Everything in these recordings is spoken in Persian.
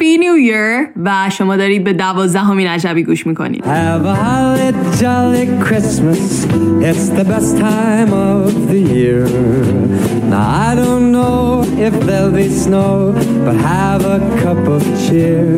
هپی نیو ایر و شما دارید به دوازدهمین عجبی گوش می‌کنید Have a holly jolly Christmas. It's the best time of the year. Now I don't know if there'll be snow, but have a cup of cheer.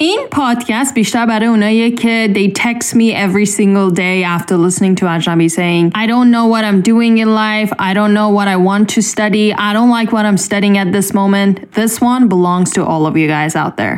این پادکست بیشتر برای اوناییه که they text me every single day after listening to Ajnabi saying I don't know what I'm doing in life I don't know what I want to study I don't like what I'm studying at this moment this one belongs to all of you guys out there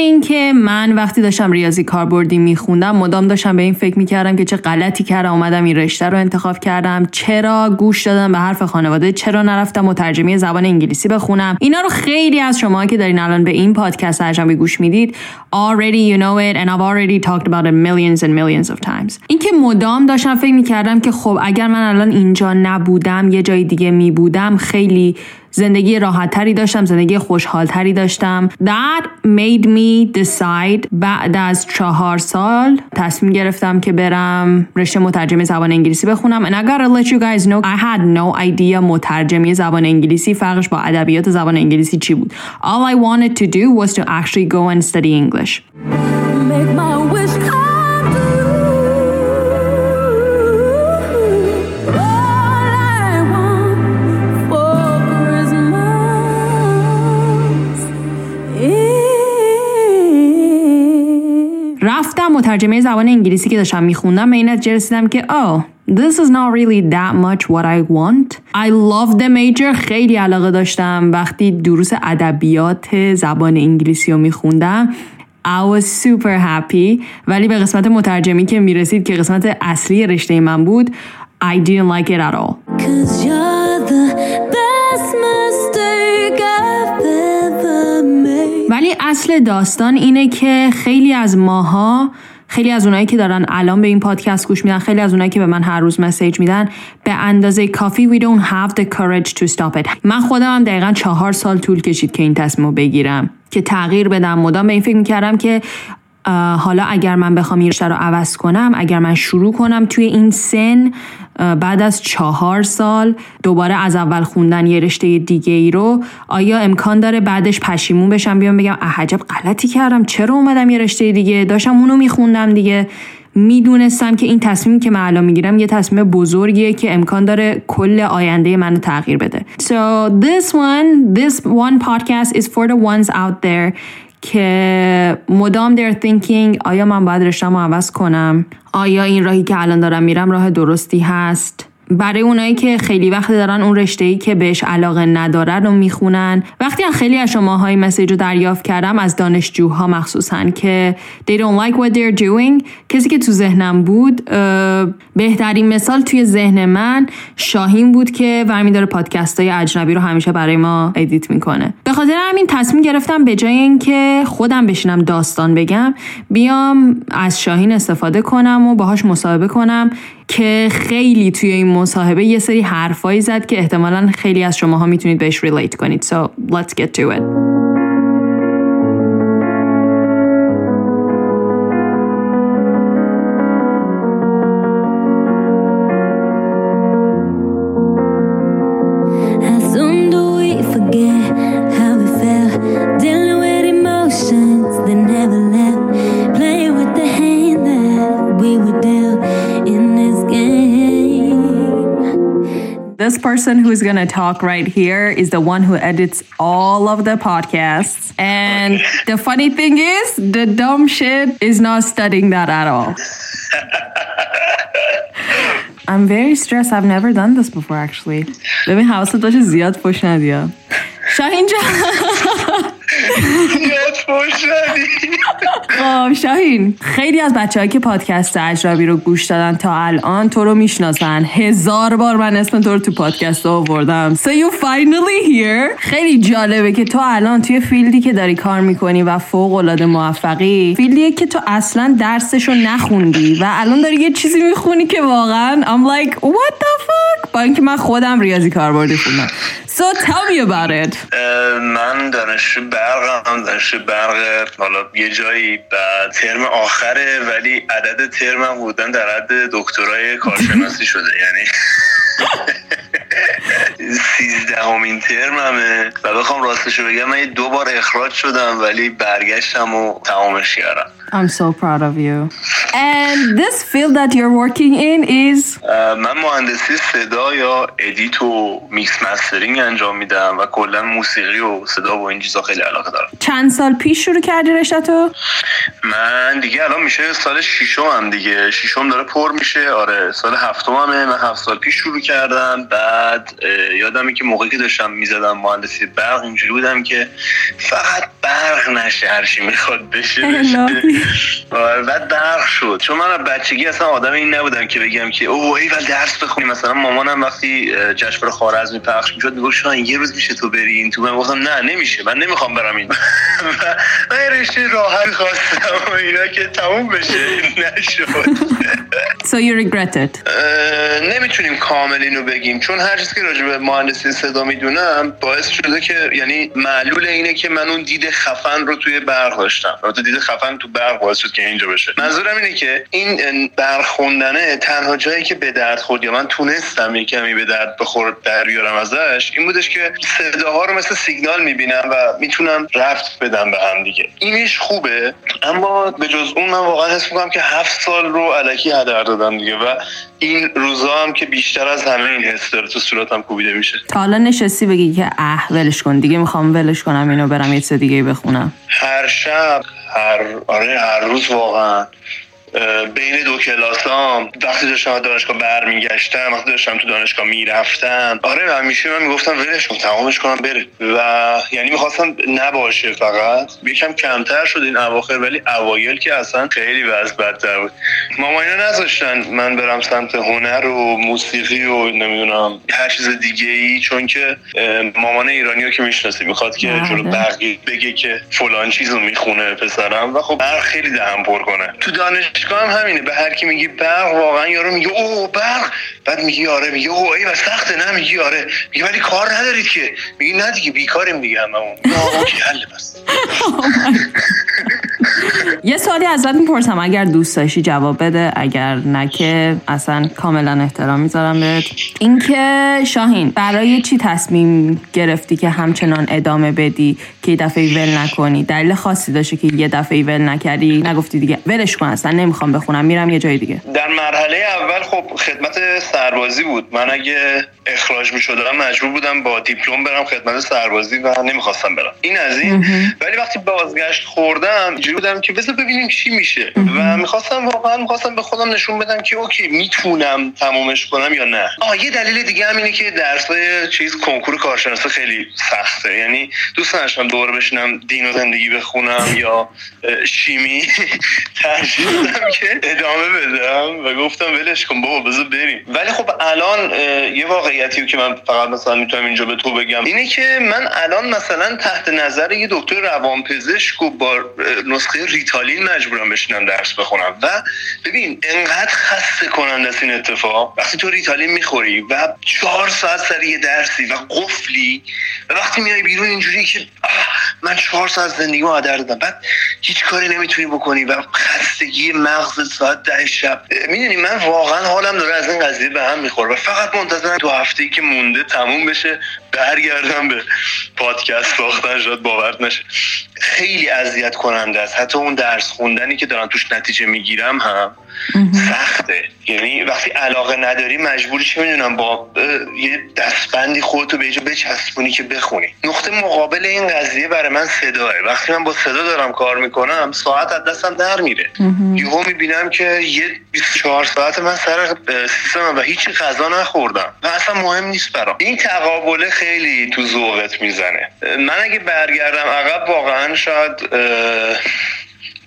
داستان این که من وقتی داشتم ریاضی کاربردی میخوندم مدام داشتم به این فکر می‌کردم که چه غلطی کردم اومدم این رشته رو انتخاب کردم. چرا گوش دادم به حرف خانواده؟ چرا نرفتم مترجمی زبان انگلیسی بخونم؟ اینا رو خیلی از شما که دارین الان به این پادکست اجنبی گوش می‌دید already you know it and I've already talked about it millions and millions of times. اینکه مدام داشتم فکر می‌کردم که خب اگر من الان اینجا نبودم یه جای دیگه میبودم خیلی زندگی راحتتری داشتم زندگی خوشحالتری داشتم. That made me decide بعد از چهار سال تصمیم گرفتم که برم رشته مترجمی زبان انگلیسی بخونم. And I gotta let you guys know I had no idea مترجمی زبان انگلیسی فرقش با ادبیات زبان انگلیسی چی بود. All I wanted to do was to actually go and study English. Make my رفتم مترجمه زبان انگلیسی که داشتم میخوندم به این نتیجه رسیدم که oh this is not really that much what I want. I love the major. خیلی علاقه داشتم. وقتی دروس ادبیات زبان انگلیسی رو میخوندم I was super happy. ولی به قسمت مترجمی که می‌رسید که قسمت اصلی رشته من بود I didn't like it at all. اصل داستان اینه که خیلی از ماها خیلی از اونایی که دارن الان به این پادکست گوش میدن خیلی از اونایی که به من هر روز مسیج میدن به اندازه کافی we don't have the courage to stop it. من خودم هم دقیقا چهار سال طول کشید که این تصمیم رو بگیرم که تغییر بدم. مدام به این فکر می‌کردم که حالا اگر من بخوام این رشته رو عوض کنم اگر من شروع کنم توی این سن بعد از چهار سال دوباره از اول خوندن یه رشته دیگه ای رو آیا امکان داره بعدش پشیمون بشم بیام بگم عجب غلطی کردم چرا اومدم یه رشته دیگه؟ داشتم اونو میخوندم دیگه. می‌دونستم که این تصمیمی که من الان می‌گیرم یه تصمیم بزرگیه که امکان داره کل آینده منو تغییر بده. So this one this one podcast is for the ones out there که مدام they're thinking آیا من باید رشتم عوض کنم؟ آیا این راهی که الان دارم میرم راه درستی هست؟ برای اونایی که خیلی وقت دارن اون رشته ای که بهش علاقه نداره رو می‌خونن. وقتی از خیلی از شماهای مسیج رو دریافت کردم از دانشجوها مخصوصا که they don't like what they're doing. کسی که تو ذهنم بود بهترین مثال توی ذهن من شاهین بود که ورمی داره پادکست های اجنبی رو همیشه برای ما edit می‌کنه. به خاطر همین تصمیم گرفتم به جای اینکه خودم بشینم داستان بگم بیام از شاهین استفاده کنم و باهاش مصاحبه کنم. که خیلی توی این مصاحبه یه سری حرفایی زد که احتمالا خیلی از شماها می‌تونید بهش relate کنید. So let's get to it. person who's gonna talk right here is the one who edits all of the podcasts. And the funny thing is, the dumb shit is not studying that at all. I'm very stressed. I've never done this before actually. ببین حواست باشه زیاد پشت ندیا. شاهین جان خب شاهین خیلی از بچه که پادکست اجرابی رو گوش دادن تا الان تو رو می‌شناسن. هزار بار من اسم تو رو تو پادکست آوردم. So you finally here. خیلی جالبه که تو الان توی فیلدی که داری کار می‌کنی و فوق العاده موفقی فیلدیه که تو اصلا درسش رو نخوندی و الان داری یه چیزی می‌خونی که واقعا I'm like what the fuck با اینکه من خودم ریاضی کاربردی خوندم. So tell me about it. من دانشجو برقم دانشجو برق حالا یه جایی بعد ترم آخره ولی عدد ترمم بودن در حد دکترای کارشناسی شده یعنی سیزدهمین ترممه. و بخوام راستشو بگم من دو بار اخراج شدم ولی برگشتم و تمامش کردم. I'm so proud of you. And this field that you're working in is? من مهندسی صدا یا edit و mix mastering انجام میدم و کلا موسیقی و صدا و این چیزا خیلی علاقه دارم. چند سال پیش شروع کردی رشته‌تو؟ من دیگه الان میشه سال ششم هم دیگه. ششم داره پر میشه. آره سال هفتم همه من هفت سال پیش شروع کردم بعد اه، یادمه که موقعی که داشتم می‌زدم مهندسی برق اینجوری بودم که فقط برق نشه هر چی می‌خواد بشه. آره، بعد برق شد. چون من از بچگی اصلا آدم این نبودم که بگم که اوه ایول درس بخونی. مثلا مامانم وقتی اه، جشنواره خوارزمی پخش می‌شد می‌گفت شاین یه روز میشه تو بری این تو من گفتم نه نمیشه من نمی‌خوام برم این. و من رشته راحت خواستم و اینا که تموم بشه نشد. So you regret it. نمی‌تونیم کامل اینو بگیم. چون هر چیزی راجع به مهندسی صدا می‌دونم باعث شده که یعنی معلول اینه که من اون دید خفن رو توی برق داشتم. البته دید خفن تو برق باعث شد که اینجا بشه. منظورم اینه که این برق خوندنه تنها جایی که به درد خورد یا من تونستم یه کمی به درد بخور در بیارم ازش این بودش که صداها رو مثل سیگنال می‌بینم و می‌تونم رفت بدم به هم دیگه. اینش خوبه اما به جز اون من واقعا حس می‌کنم که هفت سال رو علکی هدر دادم دیگه و این روزا هم که بیشتر از همه این حس داره تو صورتم کوبیده میشه. تا حالا نشستی بگی که اه ولش کن. دیگه می‌خوام ولش کنم اینو برم یه چیز دیگه بخونم. هر شب هر آره هر روز واقعا. بین دو کلاسام وقتی داشتم از دانشگاه برمیگشتم وقتی داشتم تو دانشگاه می‌رفتم آره همیشه من می‌گفتم ولش کن تمامش کنم بره. و یعنی می‌خواستم نباشه فقط. یکم کمتر شد این اواخر ولی اوایل که اصلا خیلی وضع بدتر بود. ماما اینا نذاشتن من برم سمت هنر و موسیقی و نمی‌دونم هر چیز دیگه ای چون که مامان ایرانی رو که می‌شناسی می‌خواد که بله. جلو بقیه بگه که فلان چیز رو می‌خونه پسرم. و خب خیلی دهم پر کنه. تو دانشگاه هم همینه؟ به هر کی میگی برق واقعا یارو میگه اوه برق. بعد میگی آره میگه اوه ای سخته نه میگی آره. میگه ولی کار ندارید که. میگی نه دیگه بیکاریم دیگه هممون. نه حله بس. یه سوالی ازت می‌پرسم. اگر دوست داشتی جواب بده. اگر نه که اصلا کاملا احترام می‌ذارم بهت. اینکه شاهین برای چی تصمیم گرفتی که همچنان ادامه بدی که یه دفعه ول نکنی؟ دلیل خاصی داشته که یه دفعه ول نکردی. نگفتی دیگه ولش کن اصلا نمی‌خوام بخونم. میرم یه جای دیگه. در مرحله اول خب خدمت سربازی بود. من اگه اخراج می شدم مجبور بودم با دیپلم برم خدمت سربازی و نمی‌خواستم برم. این از این. ولی وقتی بازگشت خوردم اینجوری بودم که بذار ببینیم چی میشه. و می‌خواستم واقعا می‌خواستم به خودم نشون بدم که اوکی می‌تونم تمومش کنم یا نه. آه یه دلیل دیگه هم اینه که درسای چیز کنکور کارشناسی خیلی سخته. یعنی دوست نداشتم دوباره بشینم دین و زندگی بخونم یا شیمی ترجیح دادم که ادامه بدم و گفتم ولش کن بابا بذار بریم. ولی خب الان یه واقعیتی که من فقط مثلا می‌تونم اینجا به تو بگم. اینه که من الان مثلا تحت نظر یه دکتر روانپزشک و با نسخه ریتالین مجبورم بشینم درس بخونم. و ببین انقدر خسته کننده است این اتفاق. وقتی تو ریتالین می‌خوری و چهار ساعت سر یه درسی و قفلی و وقتی میای بیرون اینجوری که من چهار ساعت زندگی رو هدر دادم بعد هیچ کاری نمی‌تونی بکنی و خستگی مغز ساعت ده شب. می‌دونی من واقعا حالم داره از این قضیه به هم می‌خوره. و فقط منتظرم دو هفته که مونده تموم بشه. برگردم به پادکست ساختن شاید باور نشه. خیلی اذیت کننده است. حتی اون درس خوندنی که دارم توش نتیجه می‌گیرم هم سخته. یعنی وقتی علاقه نداری مجبوری چه می‌دونم با یه دستبندی خودتو به جا بچسبونی که بخونی. نقطه مقابل این قضیه برای من صداه وقتی من با صدا دارم کار می‌کنم ساعت از دستم در میره. یهو می‌بینم که یه 24 ساعت من سر سیستمم و هیچی غذا نخوردم. و اصلا مهم نیست برام. این تقابله خیلی تو ذوقت می‌زنه. من اگه برگردم عقب واقعا شاید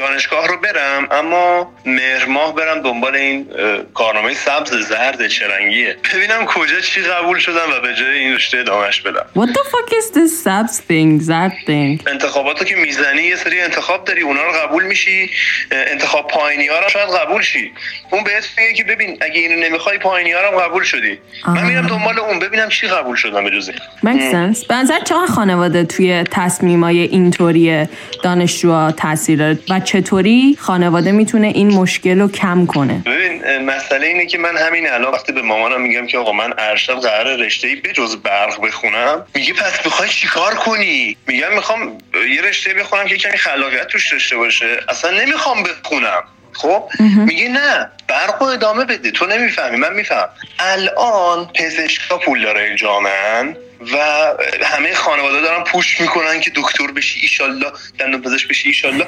دانشگاه رو برم اما مهر ماه برم دنبال این کارنامه سبز زرد چرنگیه. ببینم کجا چی قبول شدم و به جای این رشته ادامهش بدم. What the fuck is this سبز thing زرد thing انتخاباتو که می‌زنی یه سری انتخاب داری اونا رو قبول میشی انتخاب پایینی ها رو شاید قبول شی. اون بهت میگه که ببین اگه اینو نمی‌خوای پایینی ها رو قبول شدی. من میرم دنبال اون ببینم چی قبول شدم به Makes sense. به نظر چقدر خانواده توی تصمیمای اینطوری دانشجوها تاثیر داره؟ و چطوری خانواده می‌تونه این مشکل رو کم کنه؟ ببین مسئله اینه که من همین الان وقتی به مامانم میگم که آقا من ارشد قرار رشته ای بجز برق بخونم میگه پس می‌خوای چیکار کنی؟ میگم می‌خوام یه رشته بخونم که کمی خلاقیت توش داشته باشه. اصلا نمی‌خوام بخونم. خب؟ میگه نه برق و ادامه بده. تو نمی‌فهمی من میفهم. الان پزشکا پول داره جامعن و همه خانواده دارن پوش می‌کنن که دکتر بشی ایشالله دندون پزشک بشی ایشالله.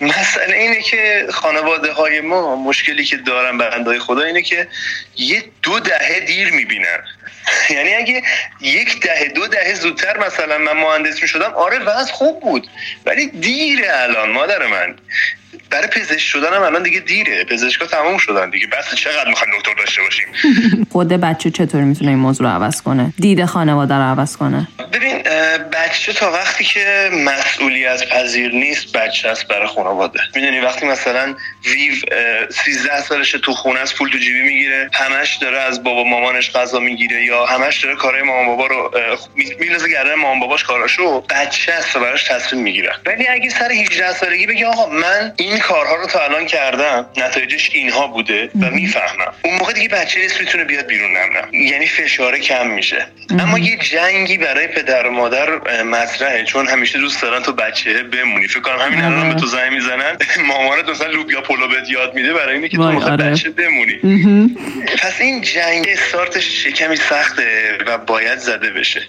مسئله اینه که خانواده های ما مشکلی که دارن بندهای خدا اینه که یه دو دهه دیر می‌بینن. یعنی اگه یک دهه دو دهه زودتر مثلا من مهندس می شدم آره وضع خوب بود. ولی دیره الان مادر من. برای پزشک شدن هم الان دیگه دیره. پزشکا تموم شدن دیگه. بس چقدر می‌خوان دکتر داشته باشیم؟ خود بچه چطوری می‌تونه این موضوع رو عوض کنه؟ دید خانواده رو عوض کنه؟ ببین بچه تا وقتی که مسئولیت پذیر نیست بچه است برای خانواده. می‌دونی وقتی مثلا ویو 13 سالشه تو خونه از پول تو جیبی می‌گیره همش داره از بابا مامانش غذا می‌گیره یا همش داره کارهای مامان بابا رو میندازه گردن مامان باباش کاراشو بچه است براش تصمیم می‌گیره. ولی اگه سر 18 سالگی بگی آقا من این کارها رو تا الان کردم نتایجش اینها بوده و می‌فهمم. اون موقع دیگه بچه نیست می‌تونه بیاد بیرون نمونم یعنی فشاره کم میشه. اما یه جنگی برای پدر و مادر مطرحه. چون همیشه دوست دارن تو بچه بمونی. فکر کنم همین الان به تو زنگ می‌زنن. مامانت مثلا لوبیا پلو بهت یاد میده برای اینکه که تو می‌خوای بچه بمونی. پس این جنگ استارتش کمی سخته و باید زده بشه.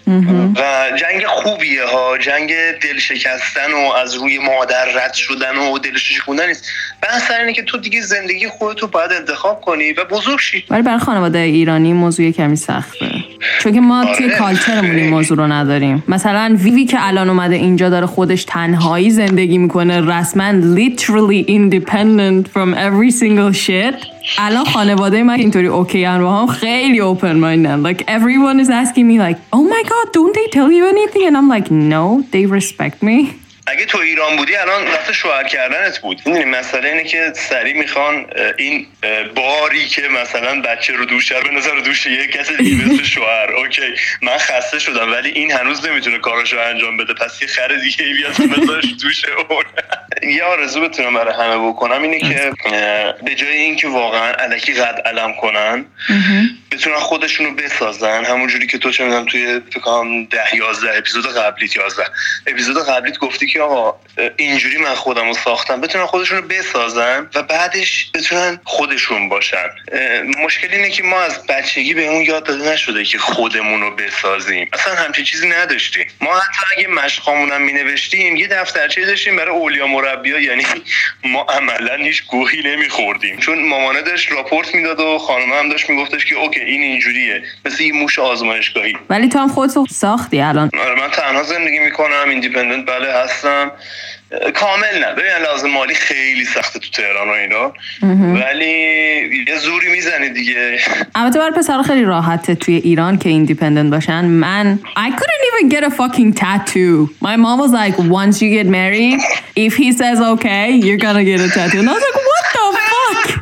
و جنگ خوبیه ها. جنگ دل شکستن و از روی مادر رد شدن و دلش شکوندن نیست. بحث اینه که تو دیگه زندگی خودتو باید انتخاب کنی و بزرگ شی. ولی برای خانواده ایرانی موضوع کمی سخته. چون که ما توی کالچرمون این موضوع رو نداریم. مثلا ویوی که الان اومده اینجا داره خودش تنهایی زندگی می‌کنه رسما literally independent from every single shit. الان خانواده من اینطوری okay ان با هم خیلی open minded ن like everyone is asking me like oh my god don't they tell you anything? And I'm like no they respect me. اگه تو ایران بودی الان وقت شوهر کردنت بود. می‌دونی مسئله اینه که سریع می‌خوان این باری که مثلا بچه رو دوش رو بندازن رو دوش یه کسی دیگه مثل شوهر. okay من خسته شدم ولی این هنوز نمی‌تونه کاراشو انجام بده. پس یه خر دیگه‌ای بیاد بذارش دوش اون یه آرزو بتونم برای همه بکنم اینه که به جای اینکه واقعا الکی قد علم کنن بتونن خودشونو بسازن همونجوری که تو چه می‌دونم توی فکر کنم 10 11 اپیزود قبلیت 11 اپیزود قبلیت گفتی که آقا اینجوری من خودم رو ساختم. بتونن خودشون بسازن و بعدش بتونن خودشون باشن. مشکل اینه که ما از بچگی به اون یاد داده نشده که خودمون رو بسازیم. اصلا همچین چیزی نداشتیم. ما حتی اگه مشقامون هم مینوشتیم یه دفترچه داشتیم برای اولیا مربیا یعنی ما عملا هیچ گوهی نمیخوردیم. چون مامانه داشت راپورت می‌داد و خانم هم داشت میگفتش که okay این اینجوریه. مثل این موش آزمایشگاهی. ولی تو هم خودتو ساختی الان. آره من تنها زندگی می‌کنم independent بله هستم. کامل نه. ببین لحاظ مالی خیلی سخته تو تهران و اینا. ولی یه زوری می‌زنی دیگه. البته برای پسر خیلی راحته توی ایران که independent باشن. من I couldn't even get a fucking tattoo. My mom was like once you get married if he says okay you're gonna get a tattoo. And I was like what the fuck?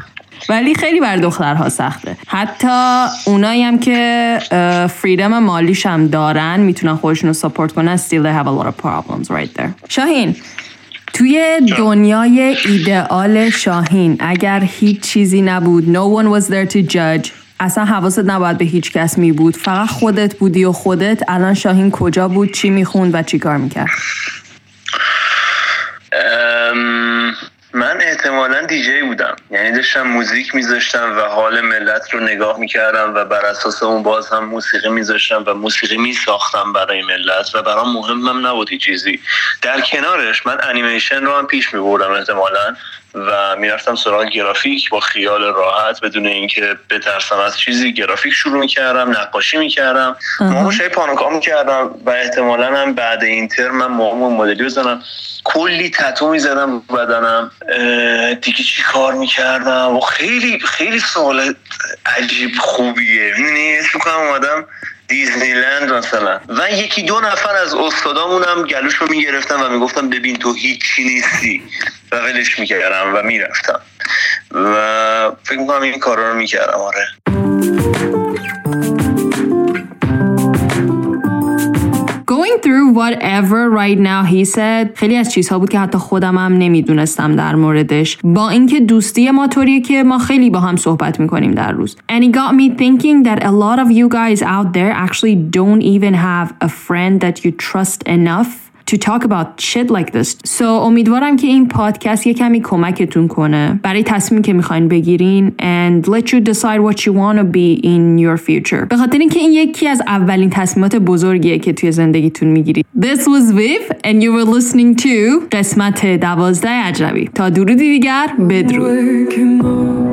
ولی خیلی بر دخترها سخته. حتی اونایی هم که فریدم مالیش هم دارن می‌تونن خودشون رو سپورت کنن still they have a lot of problems right there. شاهین توی دنیای ایدئال شاهین اگر هیچ چیزی نبود no one was there to judge اصلا حواست نباید به هیچ کس می بود فقط خودت بودی و خودت الان شاهین کجا بود چی می‌خوند و چی کار می‌کرد؟ من احتمالا دیجی بودم. یعنی داشتم موزیک میذاشتم و حال ملت رو نگاه می‌کردم و بر اساس اون باز هم موسیقی میذاشتم و موسیقی میساختم برای ملت و برام مهمم نبود چیزی. در کنارش من انیمیشن رو هم پیش میبردم احتمالا. و می‌رفتم سراغ گرافیک با خیال راحت بدون اینکه بترسم از چیزی گرافیک شروع می‌کردم نقاشی می‌کردم. شای پانوکا می‌کردم و احتمالا هم بعد این ترم من مومو مدلی بزنم. کلی تتو می‌زدم بدنم. دیگه چی کار می‌کردم؟ و خیلی خیلی سوال عجیب خوبیه. می‌دونی اسم کنم اومدم دیزنیلند مثلا. و یکی دو نفر از استادامونم گلوش رو می‌گرفتم و می‌گفتم ببین تو هیچی نیستی. و ولش می‌کردم و می‌رفتم. و فکر می‌کنم این کارا رو می‌کردم آره. through whatever right now he said خیلی از چیزها بود که حتی خودم هم نمیدونستم در موردش با اینکه دوستی ما طوریه که ما خیلی با هم صحبت میکنیم در روز and it got me thinking that a lot of you guys out there actually don't even have a friend that you trust enough to talk about shit like this. So امیدوارم که این پادکست یه کمی کمکتون کنه برای تصمیم که می‌خواین بگیرین and let you decide what you want to be in your future. به خاطر اینکه این یکی از اولین تصمیمات بزرگیه که توی زندگیتون می‌گیرید. This was Viv and you were listening to قسمت دوازده اجنبی. تا درودی دیگر بدرود.